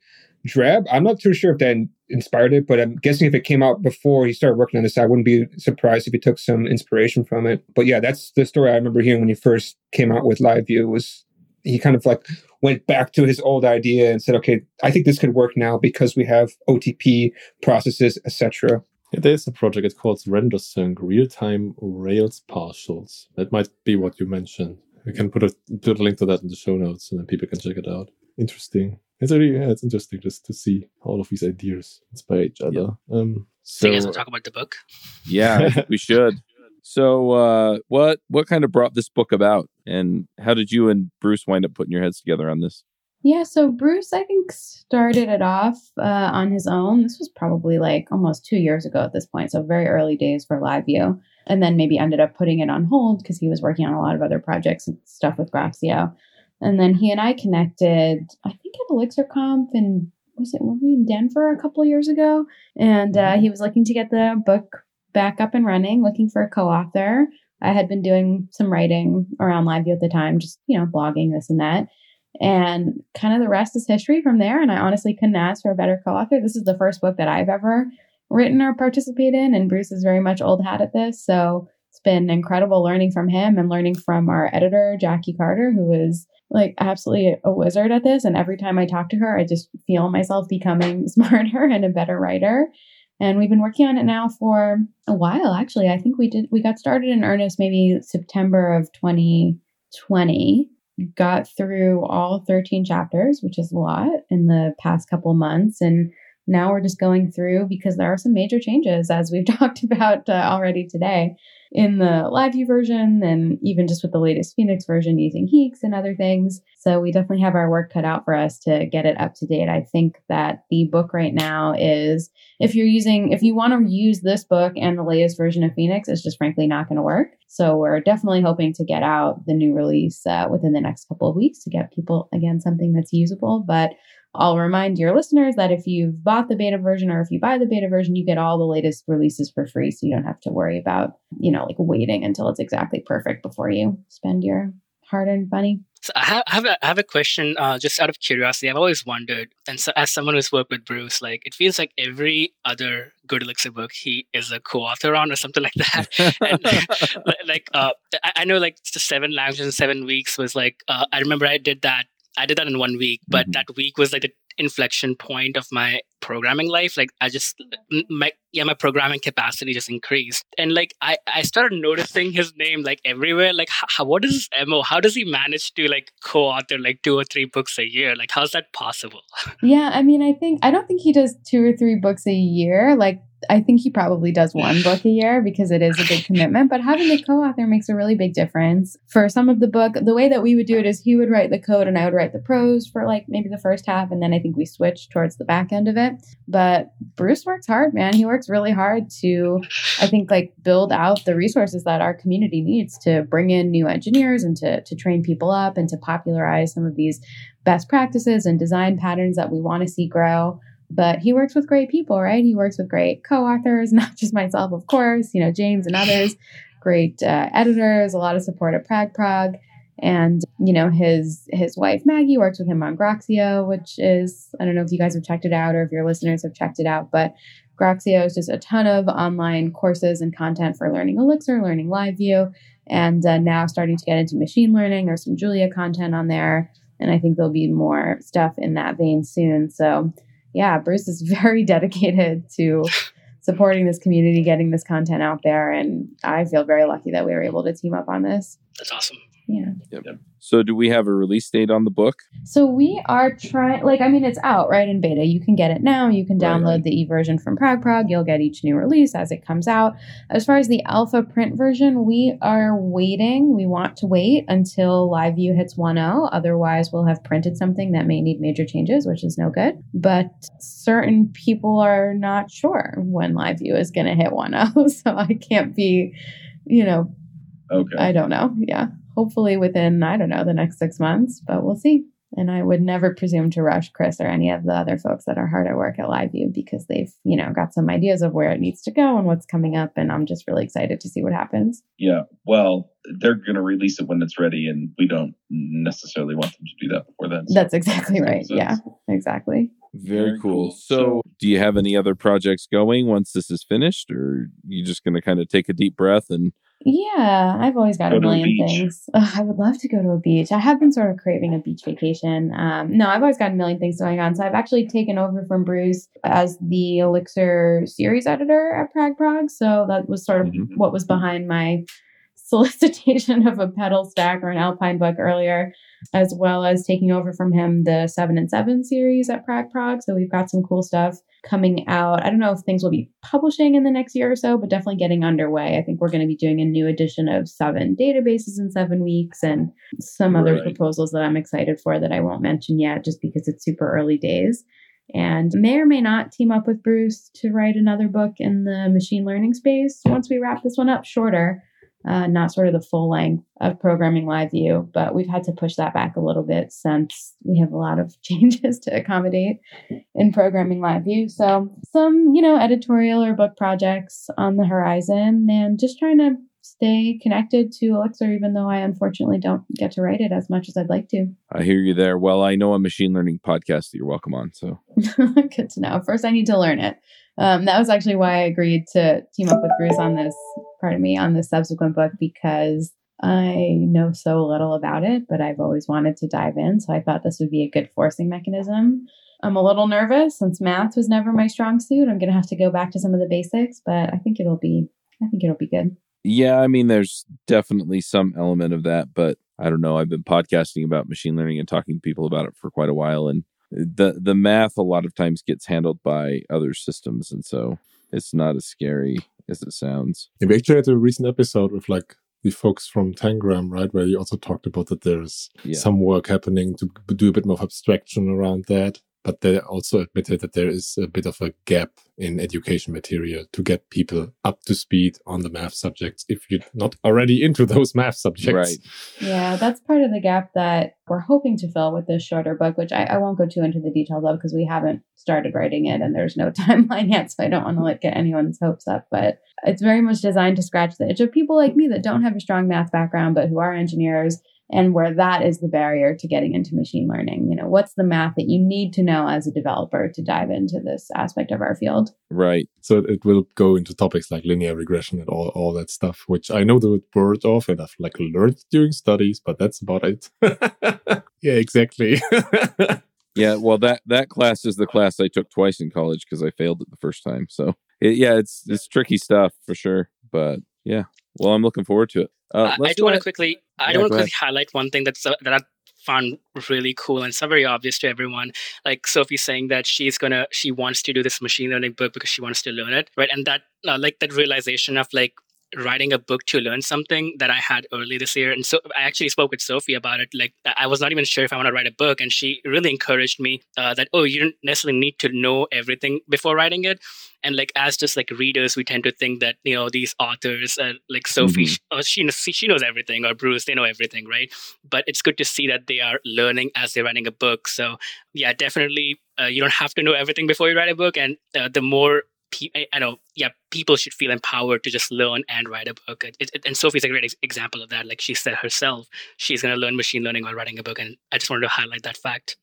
Drab, I'm not too sure if that inspired it, but I'm guessing if it came out before he started working on this, I wouldn't be surprised if he took some inspiration from it. But yeah, that's the story I remember hearing when he first came out with Live View was he kind of like went back to his old idea and said, okay, I think this could work now because we have OTP processes, etc. Yeah, there's a project it's called RenderSync Real-Time Rails Partials. That might be what you mentioned. We can put a put a link to that in the show notes, and then people can check it out. Interesting. It's really yeah, it's interesting just to see all of these ideas inspire each other. Yeah. Um, so, so you guys will talk about the book. Yeah, we should. So, uh, what what kind of brought this book about, and how did you and Bruce wind up putting your heads together on this? Yeah, so Bruce, I think, started it off uh, on his own. This was probably like almost two years ago at this point, so very early days for LiveView, and then maybe ended up putting it on hold because he was working on a lot of other projects and stuff with Groxio. And then he and I connected, I think at ElixirConf and was it were we in Denver a couple years ago? And uh, he was looking to get the book back up and running, looking for a co author. I had been doing some writing around LiveView at the time, just, you know, blogging this and that. And kind of the rest is history from there. And I honestly couldn't ask for a better co author. This is the first book that I've ever written or participated in. And Bruce is very much old hat at this. So it's been incredible learning from him and learning from our editor, Jackie Carter, who is like absolutely a wizard at this. And every time I talk to her, I just feel myself becoming smarter and a better writer and we've been working on it now for a while actually. I think we did we got started in earnest maybe september of 2020 got through all 13 chapters which is a lot in the past couple months. And now we're just going through because there are some major changes, as we've talked about uh, already today in the live view version and even just with the latest Phoenix version using HEEx and other things. So we definitely have our work cut out for us to get it up to date. I think that the book right now is if you're using if you want to use this book and the latest version of Phoenix, it's just frankly not going to work. So we're definitely hoping to get out the new release uh, within the next couple of weeks to get people again something that's usable. But I'll remind your listeners that if you've bought the beta version or if you buy the beta version, you get all the latest releases for free. So you don't have to worry about, you know, like waiting until it's exactly perfect before you spend your hard earned money. So I have, I have, a, I have a question uh, just out of curiosity. I've always wondered, and so as someone who's worked with Bruce, like it feels like every other Good Elixir book he is a co-author on or something like that. and, like uh, I know like the seven languages in seven weeks was like uh, I remember I did that I did that in one week, but mm-hmm. that week was like the inflection point of my programming life like i just my yeah my programming capacity just increased. And like i i started noticing his name like everywhere like how, what is mo how does he manage to like co-author like two or three books a year? Like how's that possible? Yeah i mean i think i don't think he does two or three books a year. Like I think he probably does one book a year because it is a big commitment, but having a co-author makes a really big difference. For some of the book, the way that we would do it is he would write the code and I would write the prose for like maybe the first half and then I think we switched towards the back end of it. But Bruce works hard, man. He works really hard to I think like build out the resources that our community needs to bring in new engineers and to to train people up and to popularize some of these best practices and design patterns that we want to see grow but he works with great people, right? He works with great co-authors, not just myself, of course, you know, James and others, great uh, editors, a lot of support at PragProg. And, you know, his his wife Maggie works with him on Groxio, which is I don't know if you guys have checked it out or if your listeners have checked it out, but Groxio is just a ton of online courses and content for learning Elixir, learning LiveView, and uh, now starting to get into machine learning. There's some Julia content on there, and I think there'll be more stuff in that vein soon. So yeah, Bruce is very dedicated to supporting this community, getting this content out there. And I feel very lucky that we were able to team up on this. That's awesome. Yeah. Yep. So, do we have a release date on the book? So, we are trying, like, I mean, it's out, right, in beta. You can get it now. You can download right. the e version from PragProg. You'll get each new release as it comes out. As far as the alpha print version, we are waiting. We want to wait until LiveView hits 1.0. Otherwise, we'll have printed something that may need major changes, which is no good. But certain people are not sure when LiveView is going to hit 1.0. So, I can't be, you know, Okay. I don't know. Yeah hopefully within, I don't know, the next six months, but we'll see. And I would never presume to rush Chris or any of the other folks that are hard at work at LiveView because they've, you know, got some ideas of where it needs to go and what's coming up. And I'm just really excited to see what happens. Yeah. Well, they're going to release it when it's ready, and we don't necessarily want them to do that before then. So That's exactly right. Yeah, exactly. Very cool. So, do you have any other projects going once this is finished, or you just going to kind of take a deep breath and yeah, I've always got go a million a things. Ugh, I would love to go to a beach. I have been sort of craving a beach vacation. Um, no, I've always got a million things going on. So I've actually taken over from Bruce as the Elixir series editor at PragProg. So that was sort of mm-hmm. what was behind my solicitation of a PETAL stack or an alpine book earlier as well as taking over from him the seven and seven series at PragProg. So we've got some cool stuff coming out. I don't know if things will be publishing in the next year or so, but definitely getting underway. I think we're going to be doing a new edition of seven databases in seven weeks and some right. other proposals that I'm excited for that I won't mention yet just because it's super early days. And may or may not team up with Bruce to write another book in the machine learning space once we wrap this one up shorter uh, not sort of the full length of programming live view, but we've had to push that back a little bit since we have a lot of changes to accommodate in programming live view. So some, you know, editorial or book projects on the horizon and just trying to stay connected to Elixir, even though I unfortunately don't get to write it as much as I'd like to. I hear you there. Well, I know a machine learning podcast that you're welcome on. So good to know. First, I need to learn it. Um, that was actually why I agreed to team up with Bruce on this, pardon me, on this subsequent book because I know so little about it, but I've always wanted to dive in. So I thought this would be a good forcing mechanism. I'm a little nervous since math was never my strong suit. I'm going to have to go back to some of the basics, but I think it'll be, I think it'll be good. Yeah, I mean, there's definitely some element of that, but I don't know. I've been podcasting about machine learning and talking to people about it for quite a while, and the the math a lot of times gets handled by other systems, and so it's not as scary as it sounds. Yeah, we actually had a recent episode with like the folks from Tangram, right, where you also talked about that there's Yeah. some work happening to do a bit more abstraction around that. But they also admitted that there is a bit of a gap in education material to get people up to speed on the math subjects if you're not already into those math subjects. Right. Yeah, that's part of the gap that we're hoping to fill with this shorter book, which I, I won't go too into the details of because we haven't started writing it and there's no timeline yet. So I don't want to like get anyone's hopes up. But it's very much designed to scratch the itch of people like me that don't have a strong math background, but who are engineers and where that is the barrier to getting into machine learning. You know, what's the math that you need to know as a developer to dive into this aspect of our field? Right. So it will go into topics like linear regression and all, all that stuff, which I know the word of and I've like learned during studies, but that's about it. yeah, exactly. Yeah. Well, that that class is the class I took twice in college because I failed it the first time. So it, yeah, it's it's tricky stuff for sure. But yeah, well, I'm looking forward to it. Uh, I- I do want to quickly. I Yeah, want to highlight one thing that's uh, that I found really cool and it's not very obvious to everyone. Like Sophie saying that she's gonna she wants to do this machine learning book because she wants to learn it, right? And that uh, like that realization of like writing a book to learn something that I had early this year. And so I actually spoke with Sophie about it. Like I was not even sure if I want to write a book, and she really encouraged me uh, that oh, you don't necessarily need to know everything before writing it. And like as just like readers, we tend to think that you know these authors, uh, like Sophie, Mhm. sh- uh, she knows she knows everything, or Bruce, they know everything, right? But it's good to see that they are learning as they're writing a book. So yeah, definitely, uh, you don't have to know everything before you write a book, and uh, the more pe- I, know, yeah, people should feel empowered to just learn and write a book. It, it, and Sophie's a great ex- example of that. Like she said herself, she's going to learn machine learning while writing a book, and I just wanted to highlight that fact.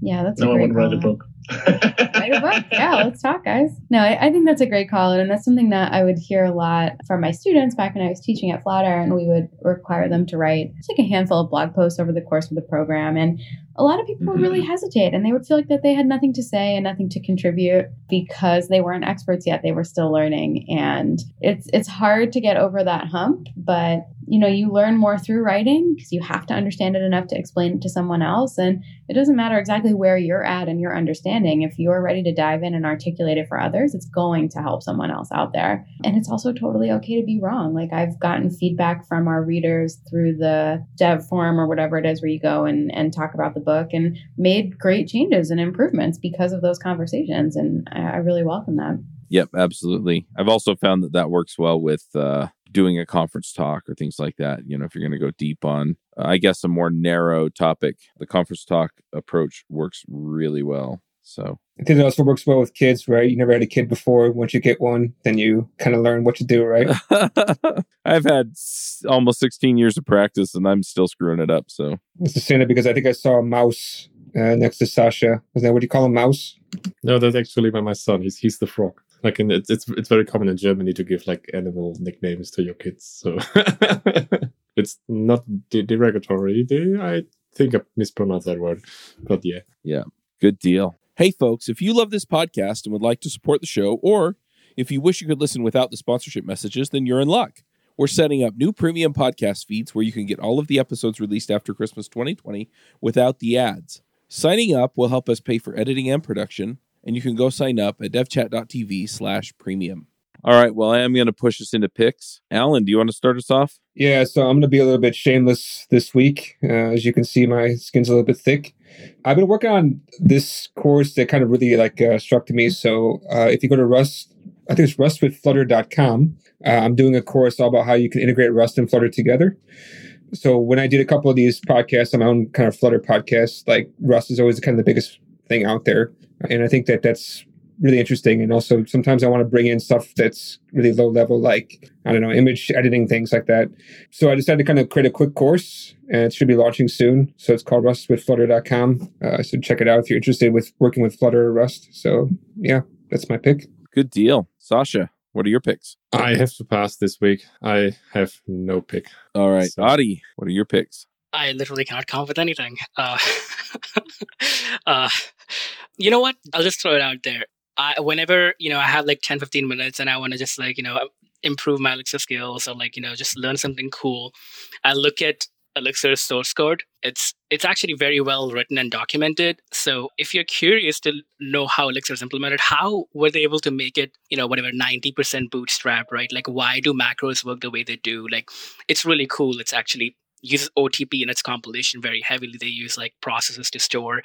Yeah, that's no, a I great want to write a book. write a book. Yeah, let's talk, guys. No, I, I think that's a great call, and that's something that I would hear a lot from my students back when I was teaching at Flatiron. and we would require them to write just like a handful of blog posts over the course of the program, and a lot of people would really mm-hmm. hesitate, and they would feel like that they had nothing to say and nothing to contribute because they weren't experts yet; they were still learning, and it's it's hard to get over that hump, but you know you learn more through writing because you have to understand it enough to explain it to someone else and it doesn't matter exactly where you're at and your understanding. If you're ready to dive in and articulate it for others, it's going to help someone else out there. And it's also totally okay to be wrong. Like I've gotten feedback from our readers through the dev forum or whatever it is where you go and, and talk about the book and made great changes and improvements because of those conversations. And I, I really welcome that. Yep, absolutely. I've also found that that works well with uh, doing a conference talk or things like that. You know, if you're going to go deep on, uh, I guess, a more narrow topic, the conference talk approach works really well. So, I think it also works well with kids, right? You never had a kid before. Once you get one, then you kind of learn what to do, right? I've had s- almost 16 years of practice and I'm still screwing it up. So, It's the same because I think I saw a mouse uh, next to Sascha. Is that what you call a mouse? no, that's actually by my son. He's he's the frog. Like, in, it's it's very common in Germany to give like animal nicknames to your kids. So it's not de- derogatory. They- I think I mispronounced that word, but yeah, yeah. good deal. Hey, folks, if you love this podcast and would like to support the show, or if you wish you could listen without the sponsorship messages, then you're in luck. We're setting up new premium podcast feeds where you can get all of the episodes released after Christmas 2020 without the ads. Signing up will help us pay for editing and production, and you can go sign up at devchat.tv slash premium. All right, well, I am going to push us into picks. Allen, do you want to start us off? Yeah, so I'm going to be a little bit shameless this week. Uh, as you can see, my skin's a little bit thick. I've been working on this course that kind of really like uh, struck to me. So uh, if you go to Rust, I think it's rustwithflutter.com. Uh, I'm doing a course all about how you can integrate Rust and Flutter together. So when I did a couple of these podcasts on my own kind of Flutter podcast, like Rust is always kind of the biggest thing out there, and I think that that's really interesting. And also sometimes I want to bring in stuff that's really low level, like I don't know, image editing things like that. So I decided to kind of create a quick course, and it should be launching soon. So it's called rust rustwithflutter.com. Uh, so check it out if you're interested with working with Flutter or Rust. So yeah, that's my pick. Good deal. Sascha, what are your picks? I have to pass this week. I have no pick. All right, So- Adi, what are your picks? I literally cannot come up with anything. Uh, uh, you know what? I'll just throw it out there. I, whenever, you know, I have like 10, 15 minutes and I want to just like, you know, improve my Elixir skills or like, you know, just learn something cool, I look at Elixir source code. It's it's actually very well written and documented. So if you're curious to know how Elixir is implemented, how were they able to make it, you know, whatever 90% bootstrap, right? Like why do macros work the way they do? Like it's really cool. It's actually uses OTP in its compilation very heavily. They use like processes to store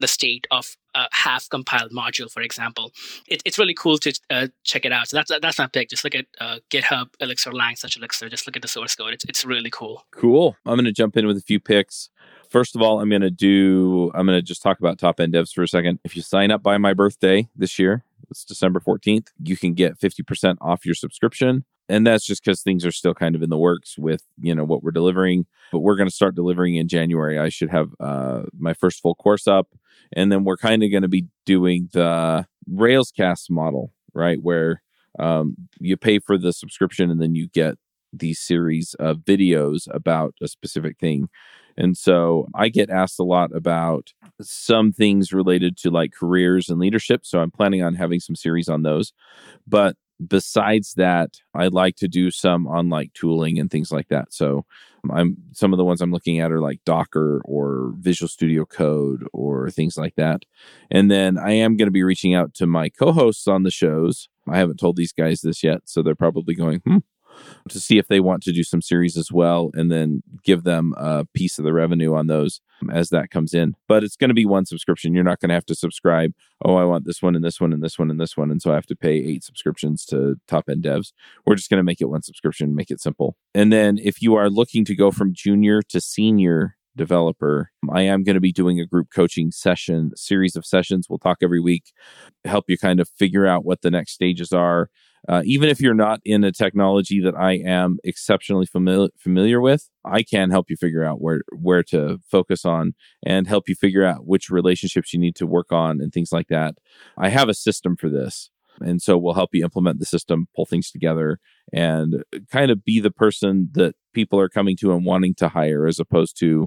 the state of a half compiled module, for example. It, it's really cool to uh, check it out. So that's that's not big. Just look at uh, GitHub Elixir Lang such Elixir. Just look at the source code. It's it's really cool. Cool. I'm going to jump in with a few picks. First of all, I'm going to do. I'm going to just talk about top end devs for a second. If you sign up by my birthday this year, it's December 14th. You can get 50% off your subscription. And that's just because things are still kind of in the works with you know what we're delivering. But we're going to start delivering in january. I should have uh, my first full course up. And then we're kind of going to be doing the railscast model right? Where um, you pay for the subscription and then you get these series of videos about a specific thing and so i get asked a lot about some things related to like careers and leadership so i'm planning on having some series on those but besides that, I like to do some on like tooling and things like that. So I'm some of the ones I'm looking at are like Docker or Visual Studio Code or things like that. And then I am going to be reaching out to my co-hosts on the shows. I haven't told these guys this yet, so they're probably going, hmm, to see if they want to do some series as well and then give them a piece of the revenue on those as that comes in. But it's going to be one subscription. You're not going to have to subscribe. Oh, I want this one and this one and this one and this one. And so I have to pay eight subscriptions to top end devs. We're just going to make it one subscription, make it simple. And then if you are looking to go from junior to senior developer, I am going to be doing a group coaching session, series of sessions. We'll talk every week, help you kind of figure out what the next stages are uh, even if you're not in a technology that I am exceptionally familiar familiar with, I can help you figure out where where to focus on and help you figure out which relationships you need to work on and things like that. I have a system for this. And so we'll help you implement the system, pull things together, and kind of be the person that people are coming to and wanting to hire as opposed to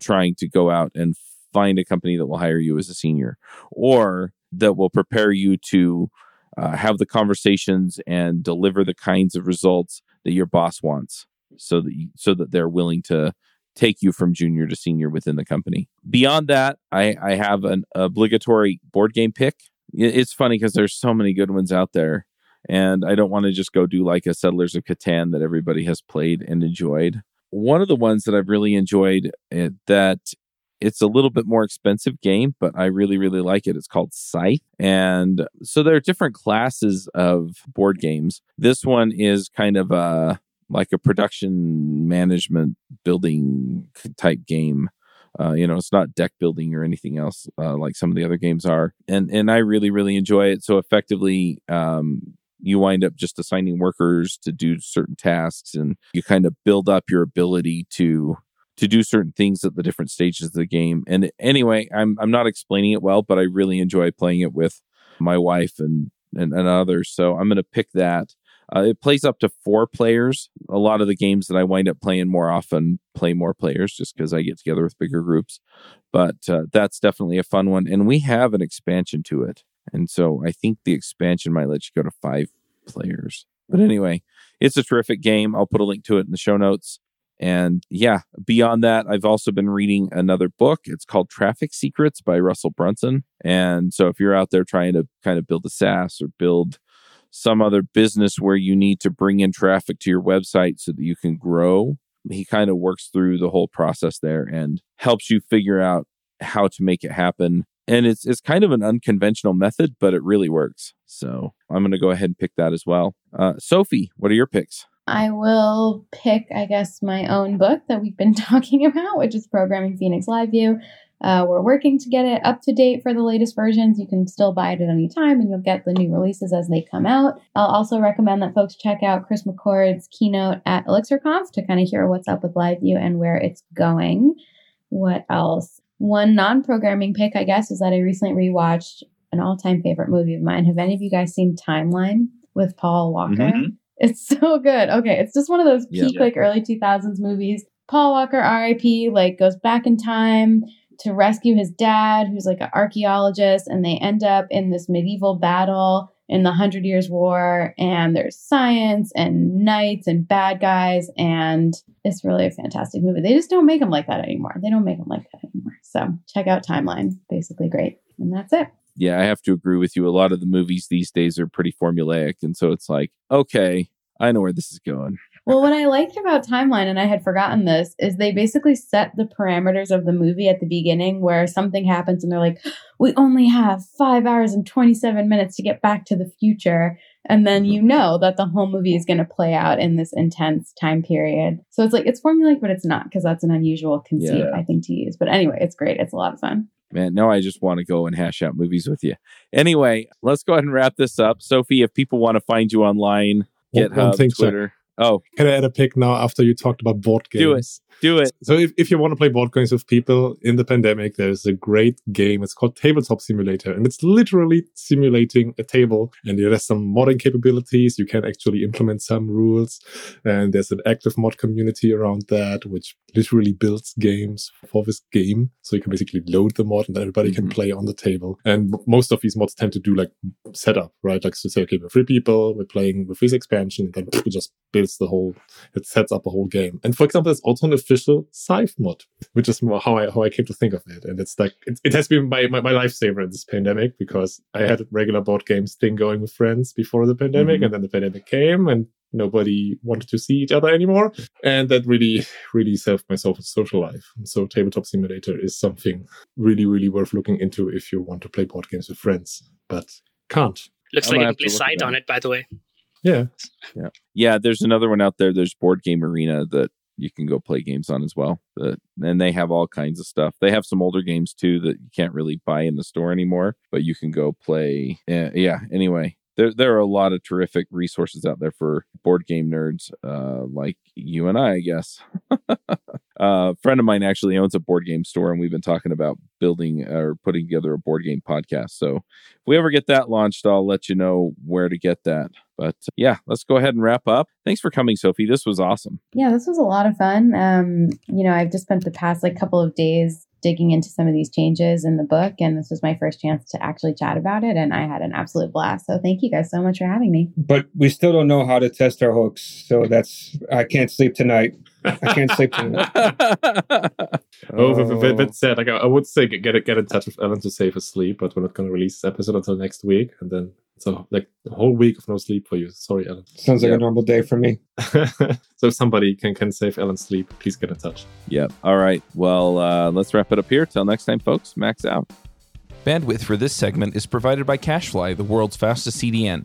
trying to go out and find a company that will hire you as a senior or that will prepare you to uh, have the conversations and deliver the kinds of results that your boss wants so that you, so that they're willing to take you from junior to senior within the company. Beyond that, I, I have an obligatory board game pick. It's funny because there's so many good ones out there, and I don't want to just go do like a Settlers of Catan that everybody has played and enjoyed. One of the ones that I've really enjoyed uh, that it's a little bit more expensive game, but I really, really like it. It's called Scythe. And so there are different classes of board games. This one is kind of a like a production management building type game. Uh, you know, it's not deck building or anything else uh, like some of the other games are, and and I really really enjoy it. So effectively, um, you wind up just assigning workers to do certain tasks, and you kind of build up your ability to to do certain things at the different stages of the game. And anyway, I'm I'm not explaining it well, but I really enjoy playing it with my wife and and, and others. So I'm going to pick that. Uh, it plays up to four players. A lot of the games that I wind up playing more often play more players just because I get together with bigger groups. But uh, that's definitely a fun one. And we have an expansion to it. And so I think the expansion might let you go to five players. But anyway, it's a terrific game. I'll put a link to it in the show notes. And yeah, beyond that, I've also been reading another book. It's called Traffic Secrets by Russell Brunson. And so if you're out there trying to kind of build a SaaS or build some other business where you need to bring in traffic to your website so that you can grow, he kind of works through the whole process there and helps you figure out how to make it happen. And it's it's kind of an unconventional method, but it really works. So I'm going to go ahead and pick that as well. Uh, Sophie, what are your picks? I will pick, I guess, my own book that we've been talking about, which is Programming Phoenix Live View. Uh, we're working to get it up to date for the latest versions. You can still buy it at any time and you'll get the new releases as they come out. I'll also recommend that folks check out Chris McCord's keynote at ElixirConf to kind of hear what's up with Live View and where it's going. What else? One non programming pick, I guess, is that I recently rewatched an all time favorite movie of mine. Have any of you guys seen Timeline with Paul Walker? Mm-hmm. It's so good. Okay, it's just one of those peak yeah. like early 2000s movies. Paul Walker RIP like goes back in time to rescue his dad, who's like an archaeologist, and they end up in this medieval battle in the Hundred Years' War, and there's science and knights and bad guys, and it's really a fantastic movie. They just don't make them like that anymore. They don't make them like that anymore. So check out Timeline, basically great, and that's it. Yeah, I have to agree with you. A lot of the movies these days are pretty formulaic, and so it's like, okay, I know where this is going. Well, what I liked about Timeline, and I had forgotten this, is they basically set the parameters of the movie at the beginning where something happens and they're like, we only have five hours and 27 minutes to get back to the future. And then mm-hmm. you know that the whole movie is going to play out in this intense time period. So it's like, it's formulaic, but it's not because that's an unusual conceit, Yeah. I think, to use. But anyway, it's great. It's a lot of fun. Man, now I just want to go and hash out movies with you. Anyway, let's go ahead and wrap this up. Sophie, if people want to find you online, GitHub, thing, Jack. Oh, Can I add a pick now after you talked about board games? Do it. do it. So if, if you want to play board games with people in the pandemic, there's a great game. It's called Tabletop Simulator, and it's literally simulating a table. And it has some modding capabilities. You can actually implement some rules, and there's an active mod community around that, which literally builds games for this game. So you can basically load the mod, and everybody can Mhm. play on the table. And most of these mods tend to do like setup, right? Like to say, okay, we're three people, we're playing with this expansion, and then we just builds the whole it sets up a whole game. And for example, there's also an official Scythe mod, which is more how I how I came to think of it. And it's like it, it has been my, my, my lifesaver in this pandemic because I had a regular board games thing going with friends before the pandemic, Mhm. and then the pandemic came and nobody wanted to see each other anymore. And that really, really saved my so- social life. So tabletop simulator is something really, really worth looking into if you want to play board games with friends, but can't. Looks I'm like gonna you can play to look side on it, by the way. Yeah. Yeah, Yeah. there's another one out there. There's Board Game Arena that you can go play games on as well. That and they have all kinds of stuff. They have some older games too that you can't really buy in the store anymore, but you can go play. Yeah, yeah. Anyway, there there are a lot of terrific resources out there for board game nerds, uh, like you and I, I guess. Uh, a friend of mine actually owns a board game store, and we've been talking about building or putting together a board game podcast. So if we ever get that launched, I'll let you know where to get that. But uh, yeah, let's go ahead and wrap up. Thanks for coming, Sophie. This was awesome. Yeah, this was a lot of fun. Um, you know, I've just spent the past like couple of days digging into some of these changes in the book, and this was my first chance to actually chat about it, and I had an absolute blast. So thank you guys so much for having me. But we still don't know how to test our hooks, so that's I can't sleep tonight. I can't sleep tonight. Oh, that- that- that's sad. Like I, I would say, get get get in touch with Allen to save his sleep, but we're not going to release this episode until next week, and then so like a whole week of no sleep for you. Sorry, Allen. Sounds like Yeah. a normal day for me. so if somebody can can save Allen's sleep, please get in touch. Yep. All right. Well, uh, let's wrap it up here. Till next time, folks. Max out. Bandwidth for this segment is provided by CacheFly, the world's fastest CDN.